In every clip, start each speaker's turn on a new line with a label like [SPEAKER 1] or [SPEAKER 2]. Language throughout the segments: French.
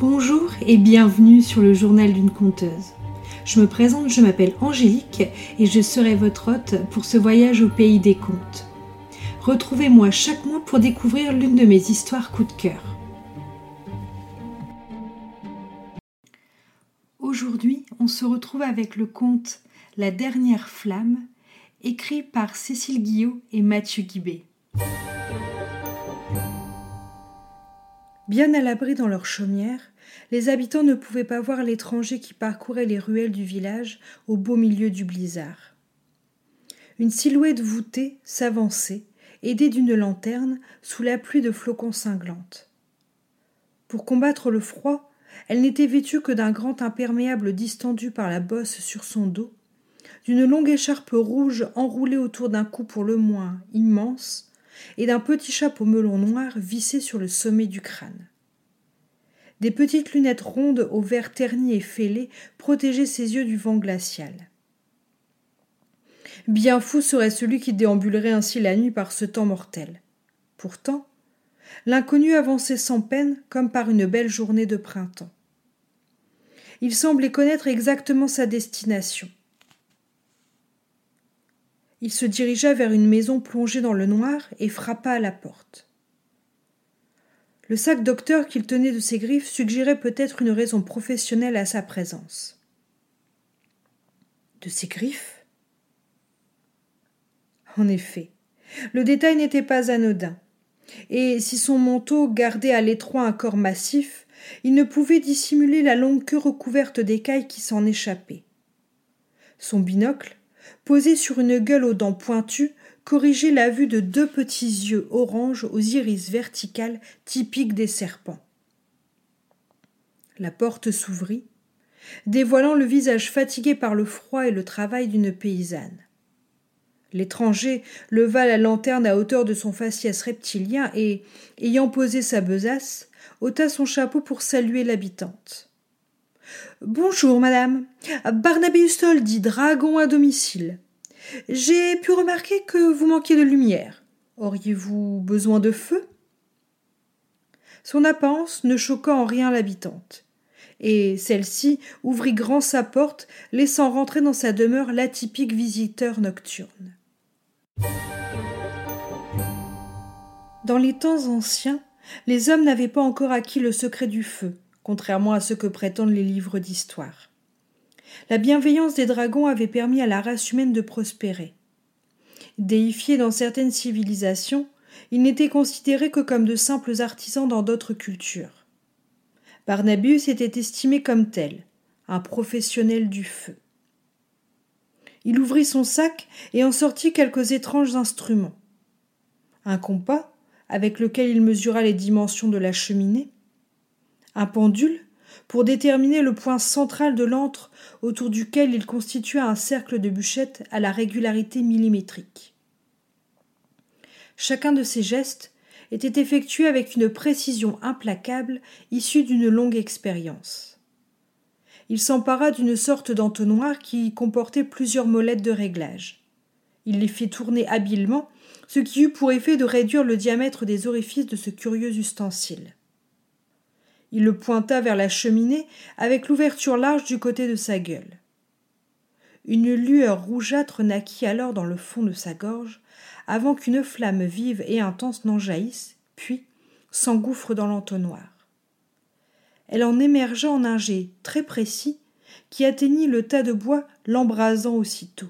[SPEAKER 1] Bonjour et bienvenue sur le journal d'une conteuse. Je me présente, je m'appelle Angélique et je serai votre hôte pour ce voyage au pays des contes. Retrouvez-moi chaque mois pour découvrir l'une de mes histoires coup de cœur. Aujourd'hui, on se retrouve avec le conte La dernière flamme, écrit par Cécile Guillot et Mathieu Guibé. Bien à l'abri dans leur chaumière, les habitants ne pouvaient pas voir l'étranger qui parcourait les ruelles du village au beau milieu du blizzard. Une silhouette voûtée s'avançait, aidée d'une lanterne, sous la pluie de flocons cinglantes. Pour combattre le froid, elle n'était vêtue que d'un grand imperméable distendu par la bosse sur son dos, d'une longue écharpe rouge enroulée autour d'un cou pour le moins immense, et d'un petit chapeau melon noir vissé sur le sommet du crâne. Des petites lunettes rondes au verre terni et fêlé protégeaient ses yeux du vent glacial. Bien fou serait celui qui déambulerait ainsi la nuit par ce temps mortel. Pourtant, l'inconnu avançait sans peine comme par une belle journée de printemps. Il semblait connaître exactement sa destination. Il se dirigea vers une maison plongée dans le noir et frappa à la porte. Le sac docteur qu'il tenait de ses griffes suggérait peut-être une raison professionnelle à sa présence. De ses griffes? En effet, le détail n'était pas anodin, et si son manteau gardait à l'étroit un corps massif, il ne pouvait dissimuler la longue queue recouverte d'écailles qui s'en échappait. Son binocle, posé sur une gueule aux dents pointues, corrigeait la vue de deux petits yeux orange aux iris verticales typiques des serpents. La porte s'ouvrit, dévoilant le visage fatigué par le froid et le travail d'une paysanne. L'étranger leva la lanterne à hauteur de son faciès reptilien et, ayant posé sa besace, ôta son chapeau pour saluer l'habitante. Bonjour, madame. Barnabé Hustol dit dragon à domicile. J'ai pu remarquer que vous manquiez de lumière. Auriez-vous besoin de feu? Son apparence ne choqua en rien l'habitante, et celle-ci ouvrit grand sa porte, laissant rentrer dans sa demeure l'atypique visiteur nocturne. Dans les temps anciens, les hommes n'avaient pas encore acquis le secret du feu, contrairement à ce que prétendent les livres d'histoire. La bienveillance des dragons avait permis à la race humaine de prospérer. Déifiés dans certaines civilisations, ils n'étaient considérés que comme de simples artisans dans d'autres cultures. Barnabius était estimé comme tel, un professionnel du feu. Il ouvrit son sac et en sortit quelques étranges instruments. Un compas, avec lequel il mesura les dimensions de la cheminée, un pendule pour déterminer le point central de l'antre autour duquel il constitua un cercle de bûchettes à la régularité millimétrique. Chacun de ces gestes était effectué avec une précision implacable issue d'une longue expérience. Il s'empara d'une sorte d'entonnoir qui comportait plusieurs molettes de réglage. Il les fit tourner habilement, ce qui eut pour effet de réduire le diamètre des orifices de ce curieux ustensile. Il le pointa vers la cheminée avec l'ouverture large du côté de sa gueule. Une lueur rougeâtre naquit alors dans le fond de sa gorge, avant qu'une flamme vive et intense n'en jaillisse, puis s'engouffre dans l'entonnoir. Elle en émergea en un jet très précis qui atteignit le tas de bois, l'embrasant aussitôt.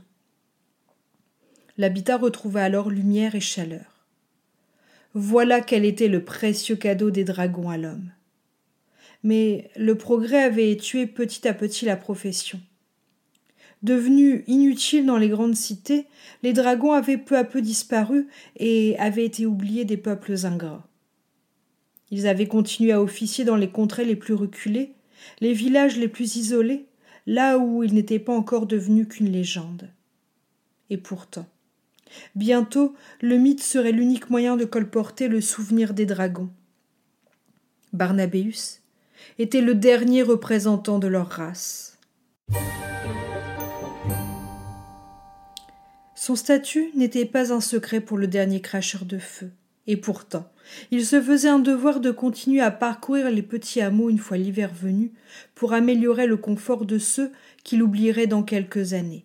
[SPEAKER 1] L'habitat retrouva alors lumière et chaleur. Voilà quel était le précieux cadeau des dragons à l'homme mais le progrès avait tué petit à petit la profession. Devenus inutiles dans les grandes cités, les dragons avaient peu à peu disparu et avaient été oubliés des peuples ingrats. Ils avaient continué à officier dans les contrées les plus reculées, les villages les plus isolés, là où ils n'étaient pas encore devenus qu'une légende. Et pourtant, bientôt le mythe serait l'unique moyen de colporter le souvenir des dragons. Barnabéus, était le dernier représentant de leur race. Son statut n'était pas un secret pour le dernier cracheur de feu, Et pourtant, il se faisait un devoir de continuer à parcourir les petits hameaux une fois l'hiver venu, pour améliorer le confort de ceux qu'il oublierait dans quelques années.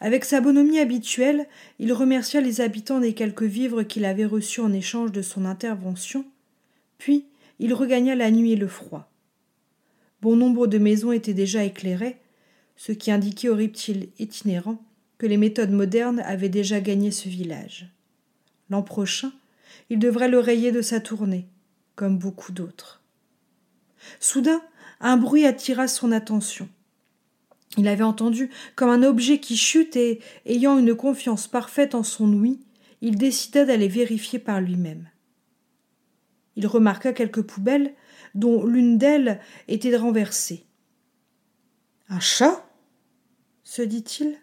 [SPEAKER 1] Avec sa bonhomie habituelle, il remercia les habitants des quelques vivres qu'il avait reçus en échange de son intervention, puis il regagna la nuit et le froid. Bon nombre de maisons étaient déjà éclairées, ce qui indiquait aux reptiles itinérants que les méthodes modernes avaient déjà gagné ce village. L'an prochain, il devrait le rayer de sa tournée, comme beaucoup d'autres. Soudain, un bruit attira son attention. Il avait entendu comme un objet qui chute et, ayant une confiance parfaite en son ouïe, il décida d'aller vérifier par lui-même. Il remarqua quelques poubelles, dont l'une d'elles était renversée. Un chat? se dit-il.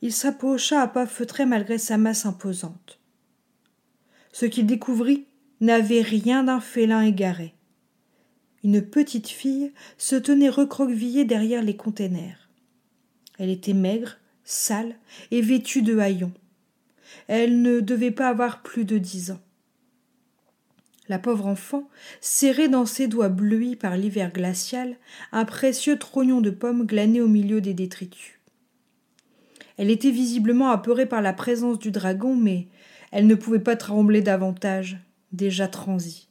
[SPEAKER 1] Il s'approcha à pas feutrés malgré sa masse imposante. Ce qu'il découvrit n'avait rien d'un félin égaré une petite fille se tenait recroquevillée derrière les containers. Elle était maigre, sale et vêtue de haillons. Elle ne devait pas avoir plus de dix ans. La pauvre enfant serrait dans ses doigts bleuis par l'hiver glacial un précieux trognon de pommes glané au milieu des détritus. Elle était visiblement apeurée par la présence du dragon, mais elle ne pouvait pas trembler davantage, déjà transie.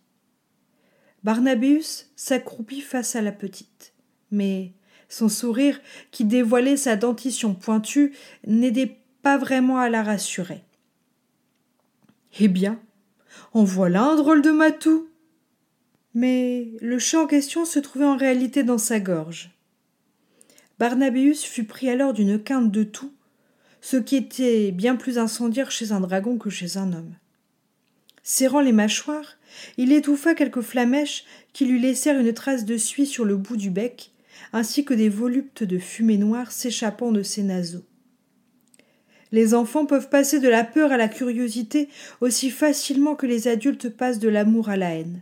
[SPEAKER 1] Barnabéus s'accroupit face à la petite. Mais son sourire, qui dévoilait sa dentition pointue, n'aidait pas vraiment à la rassurer. Eh bien, en voilà un drôle de matou. Mais le chat en question se trouvait en réalité dans sa gorge. Barnabéus fut pris alors d'une quinte de tout, ce qui était bien plus incendiaire chez un dragon que chez un homme. Serrant les mâchoires, il étouffa quelques flamèches qui lui laissèrent une trace de suie sur le bout du bec, ainsi que des voluptes de fumée noire s'échappant de ses naseaux. Les enfants peuvent passer de la peur à la curiosité aussi facilement que les adultes passent de l'amour à la haine.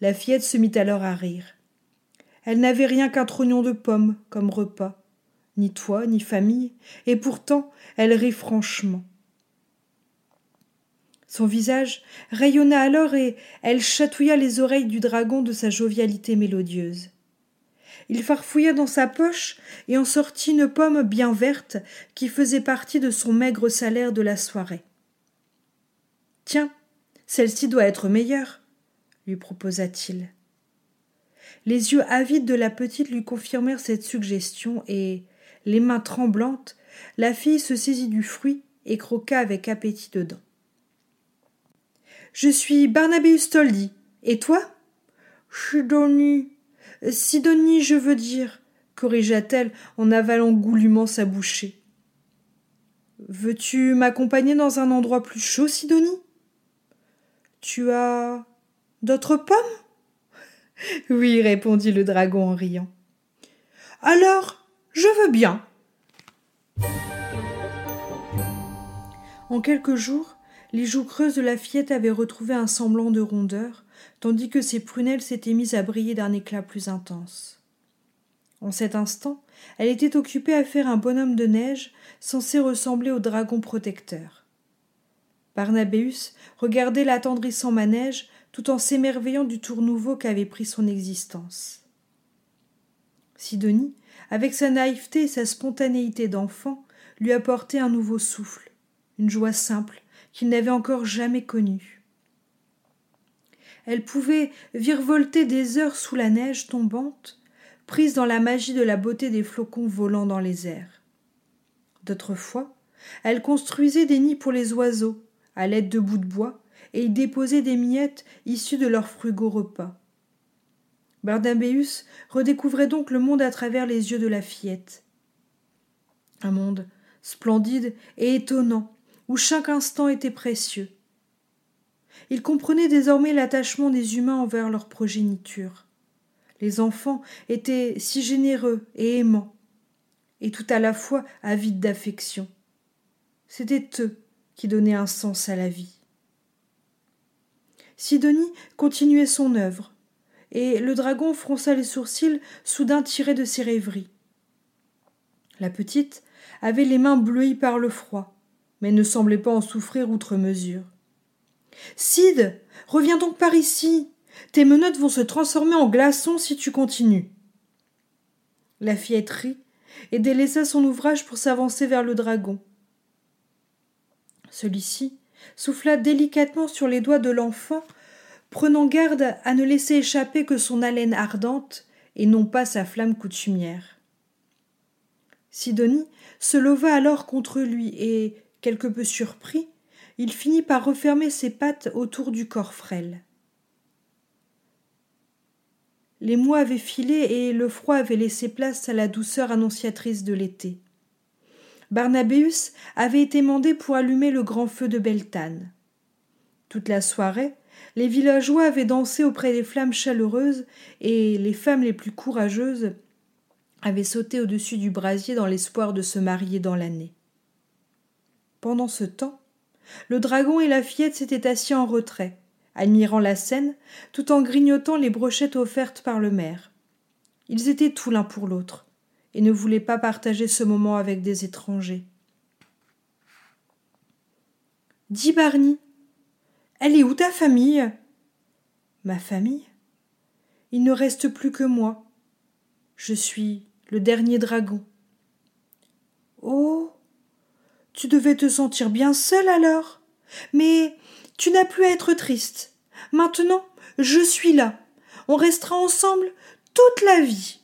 [SPEAKER 1] La fillette se mit alors à rire. Elle n'avait rien qu'un trognon de pommes comme repas, ni toit, ni famille, et pourtant elle rit franchement. Son visage rayonna alors et elle chatouilla les oreilles du dragon de sa jovialité mélodieuse. Il farfouilla dans sa poche et en sortit une pomme bien verte qui faisait partie de son maigre salaire de la soirée. Tiens, celle-ci doit être meilleure, lui proposa-t-il. Les yeux avides de la petite lui confirmèrent cette suggestion et, les mains tremblantes, la fille se saisit du fruit et croqua avec appétit dedans. Je suis Barnabéus Toldi. Et toi? Sidonie. Sidonie, je veux dire, corrigea-t-elle en avalant goulûment sa bouchée. Veux-tu m'accompagner dans un endroit plus chaud, Sidonie Tu as d'autres pommes? Oui, répondit le dragon en riant. Alors, je veux bien. En quelques jours, les joues creuses de la fillette avaient retrouvé un semblant de rondeur, tandis que ses prunelles s'étaient mises à briller d'un éclat plus intense. En cet instant, elle était occupée à faire un bonhomme de neige censé ressembler au dragon protecteur. Barnabéus regardait l'attendrissant manège tout en s'émerveillant du tour nouveau qu'avait pris son existence. Sidonie, avec sa naïveté et sa spontanéité d'enfant, lui apportait un nouveau souffle, une joie simple qu'il n'avait encore jamais connue. Elle pouvait virevolter des heures sous la neige tombante, prise dans la magie de la beauté des flocons volant dans les airs. D'autres fois, elle construisait des nids pour les oiseaux, à l'aide de bouts de bois, et y déposait des miettes issues de leurs frugaux repas. Barnabéus redécouvrait donc le monde à travers les yeux de la fillette. Un monde splendide et étonnant, où chaque instant était précieux. Il comprenait désormais l'attachement des humains envers leur progéniture. Les enfants étaient si généreux et aimants, et tout à la fois avides d'affection. C'étaient eux qui donnaient un sens à la vie. Sidonie continuait son œuvre, et le dragon fronça les sourcils, soudain tiré de ses rêveries. La petite avait les mains bleuies par le froid mais ne semblait pas en souffrir outre mesure. Sid, reviens donc par ici. Tes menottes vont se transformer en glaçons si tu continues. La fillette rit et délaissa son ouvrage pour s'avancer vers le dragon. Celui-ci souffla délicatement sur les doigts de l'enfant, prenant garde à ne laisser échapper que son haleine ardente et non pas sa flamme coutumière. Sidonie se leva alors contre lui et, quelque peu surpris, il finit par refermer ses pattes autour du corps frêle. Les mois avaient filé et le froid avait laissé place à la douceur annonciatrice de l'été. Barnabéus avait été mandé pour allumer le grand feu de Beltane. Toute la soirée, les villageois avaient dansé auprès des flammes chaleureuses et les femmes les plus courageuses avaient sauté au-dessus du brasier dans l'espoir de se marier dans l'année. Pendant ce temps, le dragon et la fillette s'étaient assis en retrait, admirant la scène, tout en grignotant les brochettes offertes par le maire. Ils étaient tout l'un pour l'autre, et ne voulaient pas partager ce moment avec des étrangers. Dis Barney, elle est où ta famille? Ma famille? Il ne reste plus que moi. Je suis le dernier dragon. Oh Tu devais te sentir bien seul alors. Mais tu n'as plus à être triste. Maintenant, je suis là. On restera ensemble toute la vie.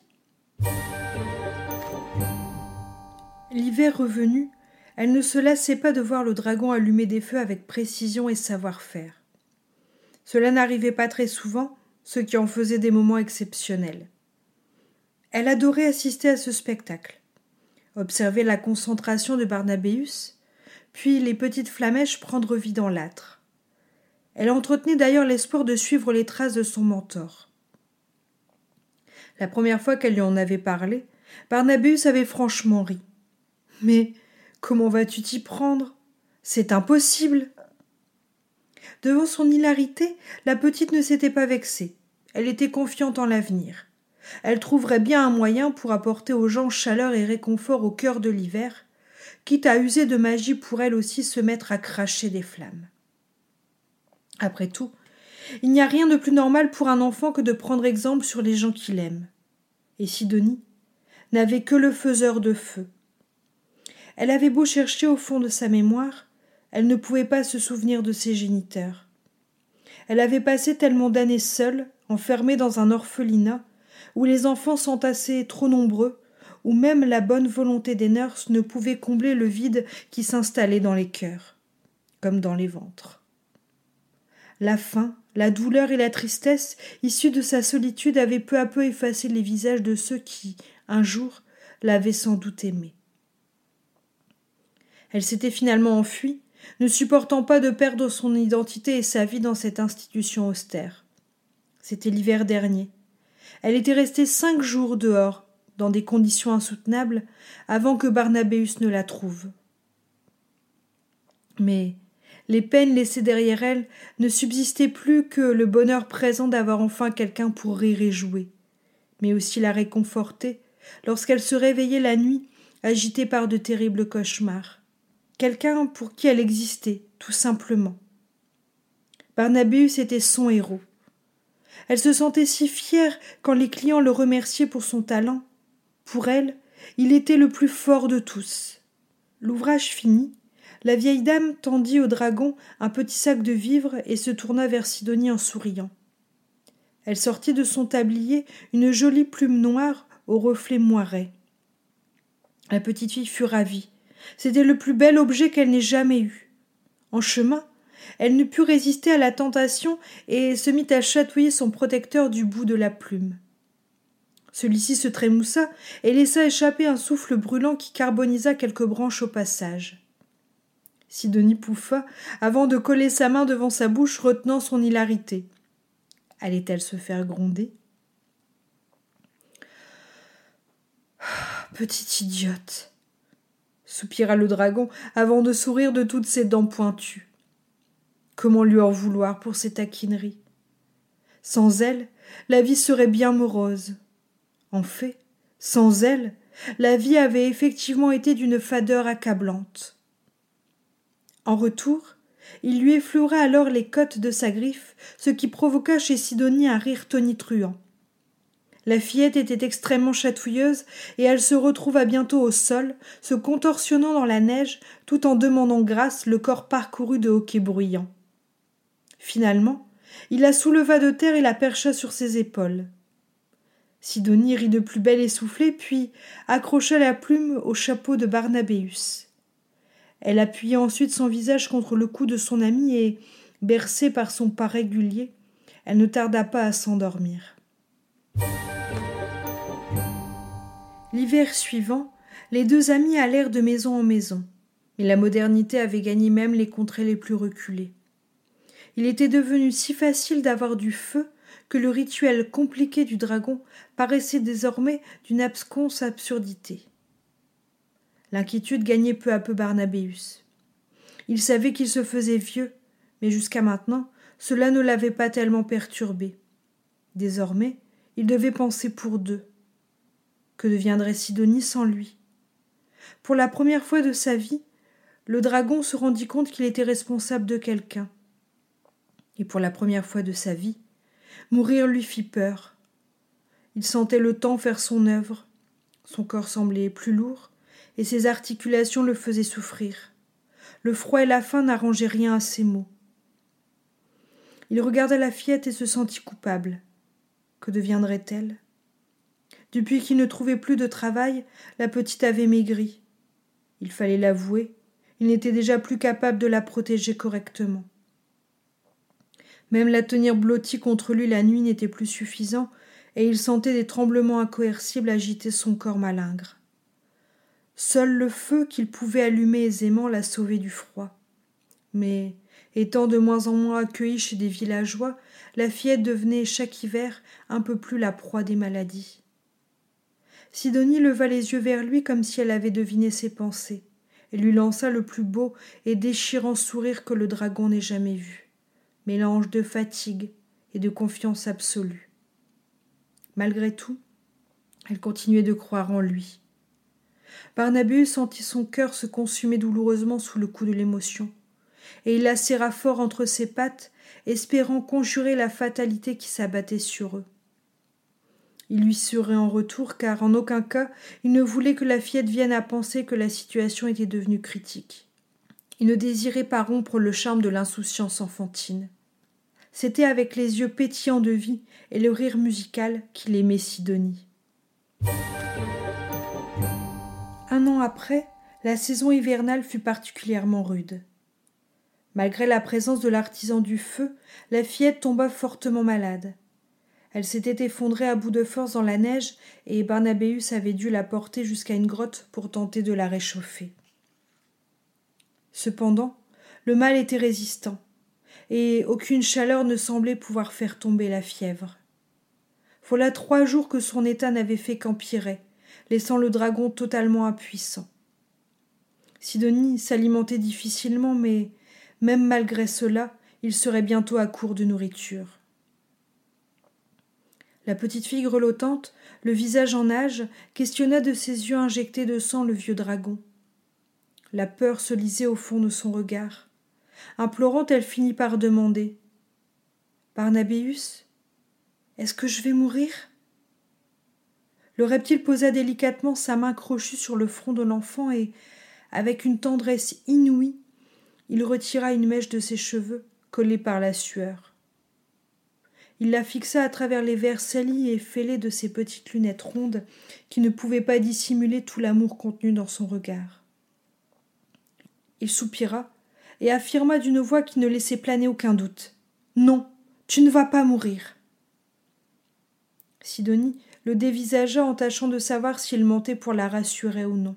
[SPEAKER 1] L'hiver revenu, elle ne se lassait pas de voir le dragon allumer des feux avec précision et savoir-faire. Cela n'arrivait pas très souvent, ce qui en faisait des moments exceptionnels. Elle adorait assister à ce spectacle, observer la concentration de Barnabéus, puis les petites flamèches prendre vie dans l'âtre. Elle entretenait d'ailleurs l'espoir de suivre les traces de son mentor. La première fois qu'elle lui en avait parlé, Barnabéus avait franchement ri. Mais comment vas-tu t'y prendre? C'est impossible. Devant son hilarité, la petite ne s'était pas vexée. Elle était confiante en l'avenir. Elle trouverait bien un moyen pour apporter aux gens chaleur et réconfort au cœur de l'hiver, quitte à user de magie pour elle aussi se mettre à cracher des flammes. Après tout, il n'y a rien de plus normal pour un enfant que de prendre exemple sur les gens qu'il aime. Et Sidonie n'avait que le faiseur de feu? Elle avait beau chercher au fond de sa mémoire, elle ne pouvait pas se souvenir de ses géniteurs. Elle avait passé tellement d'années seule, enfermée dans un orphelinat, où les enfants s'entassaient trop nombreux, où même la bonne volonté des nurses ne pouvait combler le vide qui s'installait dans les cœurs, comme dans les ventres. La faim, la douleur et la tristesse issues de sa solitude avaient peu à peu effacé les visages de ceux qui, un jour, l'avaient sans doute aimée. Elle s'était finalement enfuie, ne supportant pas de perdre son identité et sa vie dans cette institution austère. C'était l'hiver dernier. Elle était restée cinq jours dehors, dans des conditions insoutenables, avant que Barnabéus ne la trouve. Mais les peines laissées derrière elle ne subsistaient plus que le bonheur présent d'avoir enfin quelqu'un pour rire et jouer, mais aussi la réconforter lorsqu'elle se réveillait la nuit agitée par de terribles cauchemars. Quelqu'un pour qui elle existait, tout simplement. Barnabéus était son héros. Elle se sentait si fière quand les clients le remerciaient pour son talent. Pour elle, il était le plus fort de tous. L'ouvrage fini, la vieille dame tendit au dragon un petit sac de vivres et se tourna vers Sidonie en souriant. Elle sortit de son tablier une jolie plume noire au reflet moiré. La petite fille fut ravie. C'était le plus bel objet qu'elle n'ait jamais eu. En chemin, elle ne put résister à la tentation et se mit à chatouiller son protecteur du bout de la plume. Celui-ci se trémoussa et laissa échapper un souffle brûlant qui carbonisa quelques branches au passage. Sidonie pouffa avant de coller sa main devant sa bouche, retenant son hilarité. Allait-elle se faire gronder? Petite idiote soupira le dragon avant de sourire de toutes ses dents pointues. Comment lui en vouloir pour ses taquineries? Sans elle, la vie serait bien morose. En fait, sans elle, la vie avait effectivement été d'une fadeur accablante. En retour, Il lui effleura alors les côtes de sa griffe, ce qui provoqua chez Sidonie un rire tonitruant. La fillette était extrêmement chatouilleuse, et elle se retrouva bientôt au sol, se contorsionnant dans la neige, tout en demandant grâce, le corps parcouru de hoquets bruyants. Finalement, il la souleva de terre et la percha sur ses épaules. Sidonie rit de plus belle essoufflée, puis accrocha la plume au chapeau de Barnabéus. Elle appuyait ensuite son visage contre le cou de son ami et, bercée par son pas régulier, elle ne tarda pas à s'endormir. L'hiver suivant, les deux amis allèrent de maison en maison, mais la modernité avait gagné même les contrées les plus reculées. Il était devenu si facile d'avoir du feu que le rituel compliqué du dragon paraissait désormais d'une absconce absurdité. L'inquiétude gagnait peu à peu Barnabéus. Il savait qu'il se faisait vieux, mais jusqu'à maintenant, cela ne l'avait pas tellement perturbé. Désormais, il devait penser pour deux. Que deviendrait Sidonie sans lui? Pour la première fois de sa vie, le dragon se rendit compte qu'il était responsable de quelqu'un. Et pour la première fois de sa vie, Mourir lui fit peur. Il sentait le temps faire son œuvre. Son corps semblait plus lourd, et ses articulations le faisaient souffrir. Le froid et la faim n'arrangeaient rien à ses maux. Il regarda la fillette et se sentit coupable. Que deviendrait-elle? Depuis qu'il ne trouvait plus de travail, la petite avait maigri. Il fallait l'avouer, il n'était déjà plus capable de la protéger correctement. Même la tenir blottie contre lui la nuit n'était plus suffisant, et il sentait des tremblements incoercibles agiter son corps malingre. Seul le feu qu'il pouvait allumer aisément la sauvait du froid. Mais, étant de moins en moins accueillie chez des villageois, la fillette devenait chaque hiver un peu plus la proie des maladies. Sidonie leva les yeux vers lui comme si elle avait deviné ses pensées, et lui lança le plus beau et déchirant sourire que le dragon n'ait jamais vu mélange de fatigue et de confiance absolue. Malgré tout, elle continuait de croire en lui. Barnabé sentit son cœur se consumer douloureusement sous le coup de l'émotion, et il la serra fort entre ses pattes, espérant conjurer la fatalité qui s'abattait sur eux. Il lui serait en retour, car en aucun cas il ne voulait que la fillette vienne à penser que la situation était devenue critique. Il ne désirait pas rompre le charme de l'insouciance enfantine. C'était avec les yeux pétillants de vie et le rire musical qu'il aimait Sidonie. Un an après, la saison hivernale fut particulièrement rude. Malgré la présence de l'artisan du feu, la fillette tomba fortement malade. Elle s'était effondrée à bout de force dans la neige et Barnabéus avait dû la porter jusqu'à une grotte pour tenter de la réchauffer. Cependant, le mal était résistant, et aucune chaleur ne semblait pouvoir faire tomber la fièvre. Voilà trois jours que son état n'avait fait qu'empirer, laissant le dragon totalement impuissant. Sidonie s'alimentait difficilement, mais même malgré cela, il serait bientôt à court de nourriture. La petite fille grelottante, le visage en âge, questionna de ses yeux injectés de sang le vieux dragon. La peur se lisait au fond de son regard. Implorant, elle finit par demander Barnabéus, est-ce que je vais mourir? Le reptile posa délicatement sa main crochue sur le front de l'enfant et, avec une tendresse inouïe, il retira une mèche de ses cheveux, collée par la sueur. Il la fixa à travers les verres salis et fêlés de ses petites lunettes rondes qui ne pouvaient pas dissimuler tout l'amour contenu dans son regard. Il soupira et affirma d'une voix qui ne laissait planer aucun doute. Non, tu ne vas pas mourir. Sidonie le dévisagea en tâchant de savoir s'il mentait pour la rassurer ou non.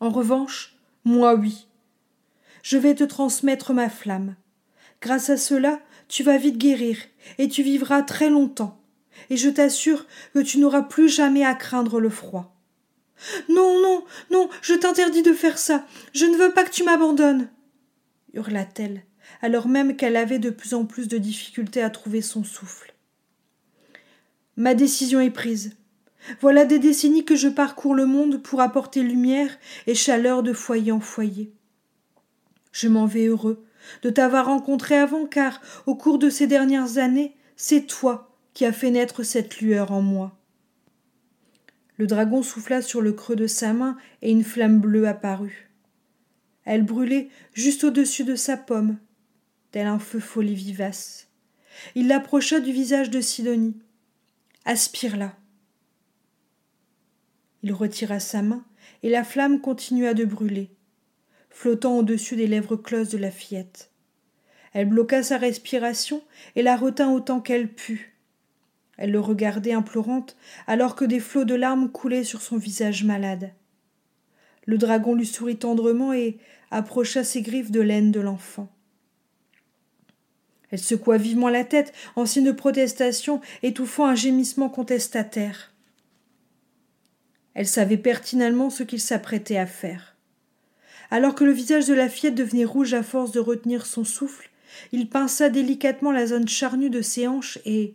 [SPEAKER 1] En revanche, moi oui. Je vais te transmettre ma flamme. Grâce à cela, tu vas vite guérir, et tu vivras très longtemps, et je t'assure que tu n'auras plus jamais à craindre le froid. Non, non, non, je t'interdis de faire ça. Je ne veux pas que tu m'abandonnes. hurla-t-elle, alors même qu'elle avait de plus en plus de difficultés à trouver son souffle. Ma décision est prise. Voilà des décennies que je parcours le monde pour apporter lumière et chaleur de foyer en foyer. Je m'en vais heureux de t'avoir rencontré avant, car, au cours de ces dernières années, c'est toi qui as fait naître cette lueur en moi. Le dragon souffla sur le creux de sa main et une flamme bleue apparut. Elle brûlait juste au-dessus de sa pomme, tel un feu follet vivace. Il l'approcha du visage de Sidonie. Aspire-la. Il retira sa main et la flamme continua de brûler, flottant au-dessus des lèvres closes de la fillette. Elle bloqua sa respiration et la retint autant qu'elle put. Elle le regardait implorante, alors que des flots de larmes coulaient sur son visage malade. Le dragon lui sourit tendrement et approcha ses griffes de laine de l'enfant. Elle secoua vivement la tête en signe de protestation, étouffant un gémissement contestataire. Elle savait pertinemment ce qu'il s'apprêtait à faire. Alors que le visage de la fillette devenait rouge à force de retenir son souffle, il pinça délicatement la zone charnue de ses hanches et,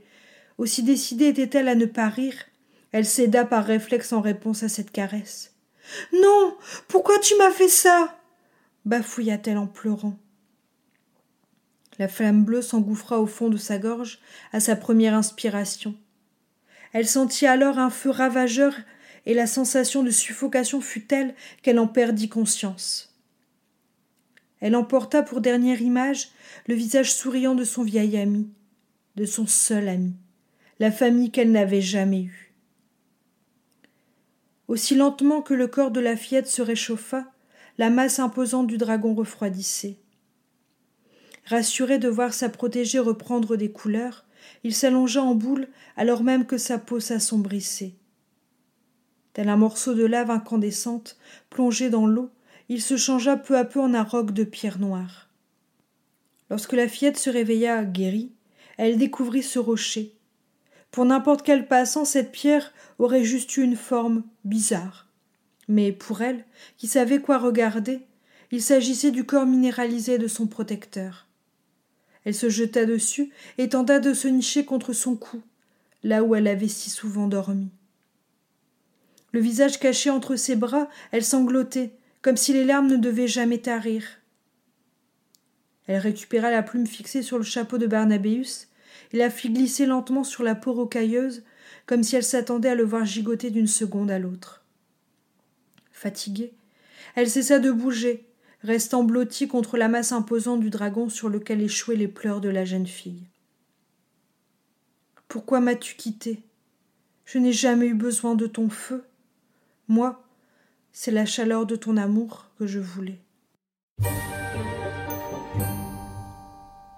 [SPEAKER 1] aussi décidée était-elle à ne pas rire, elle céda par réflexe en réponse à cette caresse. Non. Pourquoi tu m'as fait ça? bafouilla-t-elle en pleurant. La flamme bleue s'engouffra au fond de sa gorge à sa première inspiration. Elle sentit alors un feu ravageur et la sensation de suffocation fut telle qu'elle en perdit conscience. Elle emporta pour dernière image le visage souriant de son vieil ami, de son seul ami la famille qu'elle n'avait jamais eue. Aussi lentement que le corps de la fillette se réchauffa, la masse imposante du dragon refroidissait. Rassuré de voir sa protégée reprendre des couleurs, il s'allongea en boule alors même que sa peau s'assombrissait. Tel un morceau de lave incandescente plongé dans l'eau, il se changea peu à peu en un roc de pierre noire. Lorsque la fillette se réveilla guérie, elle découvrit ce rocher, pour n'importe quel passant, cette pierre aurait juste eu une forme bizarre. Mais pour elle, qui savait quoi regarder, il s'agissait du corps minéralisé de son protecteur. Elle se jeta dessus et tenta de se nicher contre son cou, là où elle avait si souvent dormi. Le visage caché entre ses bras, elle sanglotait, comme si les larmes ne devaient jamais tarir. Elle récupéra la plume fixée sur le chapeau de Barnabéus et la fit glisser lentement sur la peau rocailleuse, comme si elle s'attendait à le voir gigoter d'une seconde à l'autre. Fatiguée, elle cessa de bouger, restant blottie contre la masse imposante du dragon sur lequel échouaient les pleurs de la jeune fille. Pourquoi m'as-tu quittée? Je n'ai jamais eu besoin de ton feu. Moi, c'est la chaleur de ton amour que je voulais.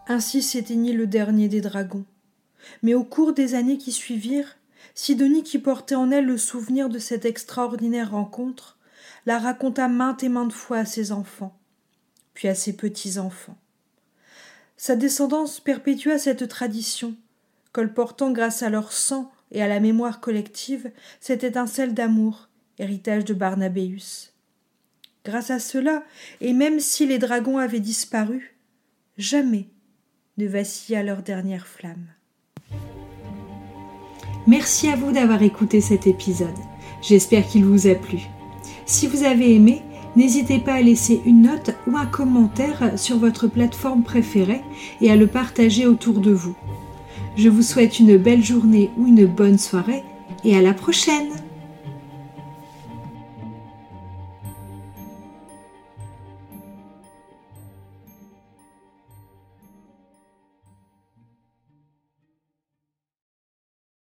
[SPEAKER 1] Ainsi s'éteignit le dernier des dragons. Mais au cours des années qui suivirent, Sidonie, qui portait en elle le souvenir de cette extraordinaire rencontre, la raconta maintes et maintes fois à ses enfants, puis à ses petits-enfants. Sa descendance perpétua cette tradition, colportant grâce à leur sang et à la mémoire collective cette étincelle d'amour, héritage de Barnabéus. Grâce à cela, et même si les dragons avaient disparu, jamais ne vacilla leur dernière flamme. Merci à vous d'avoir écouté cet épisode. J'espère qu'il vous a plu. Si vous avez aimé, n'hésitez pas à laisser une note ou un commentaire sur votre plateforme préférée et à le partager autour de vous. Je vous souhaite une belle journée ou une bonne soirée et à la prochaine